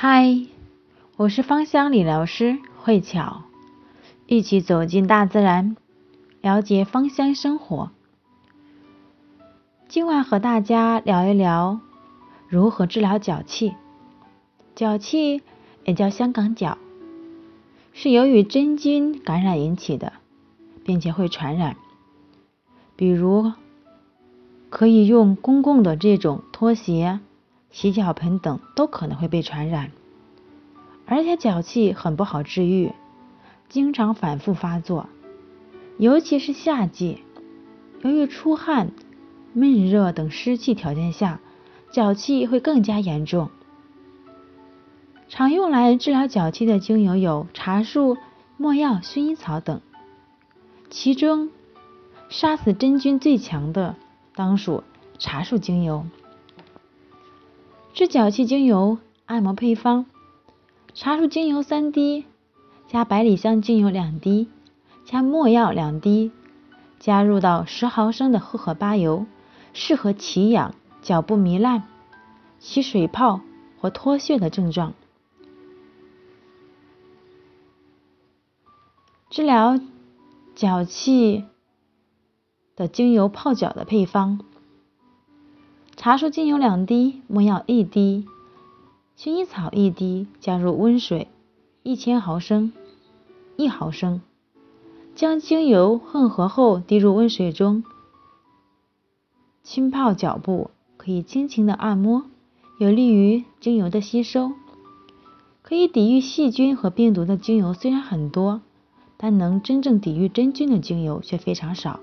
嗨，我是芳香理疗师慧巧，一起走进大自然，了解芳香生活。今晚和大家聊一聊如何治疗脚气。脚气也叫香港脚，是由于真菌感染引起的，并且会传染。比如，可以用公共的这种拖鞋。洗脚盆等都可能会被传染，而且脚气很不好治愈，经常反复发作，尤其是夏季，由于出汗、闷热等湿气条件下，脚气会更加严重。常用来治疗脚气的精油有茶树、没药、薰衣草等，其中杀死真菌最强的当属茶树精油。治脚气精油按摩配方：茶树精油三滴，加百里香精油两滴，加没药两滴，加入到十毫升的荷荷巴油，适合奇痒、脚部糜烂、起水泡或脱屑的症状。治疗脚气的精油泡脚的配方。茶树精油两滴，没药一滴，薰衣草一滴，加入温水一千毫升，一毫升，将精油混合后滴入温水中，浸泡脚部，可以轻轻的按摩，有利于精油的吸收。可以抵御细菌和病毒的精油虽然很多，但能真正抵御真菌的精油却非常少。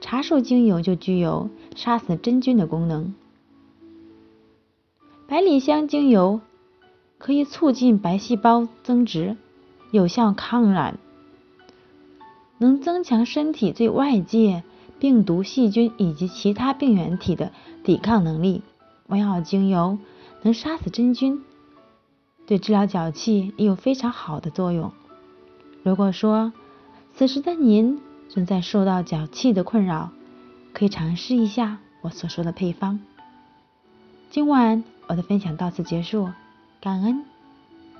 茶树精油就具有杀死真菌的功能。百里香精油可以促进白细胞增殖，有效抗染，能增强身体对外界病毒、细菌以及其他病原体的抵抗能力。没药精油能杀死真菌，对治疗脚气也有非常好的作用。如果说此时的您正在受到脚气的困扰，可以尝试一下我所说的配方。今晚。我的分享到此结束，感恩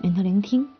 您的聆听。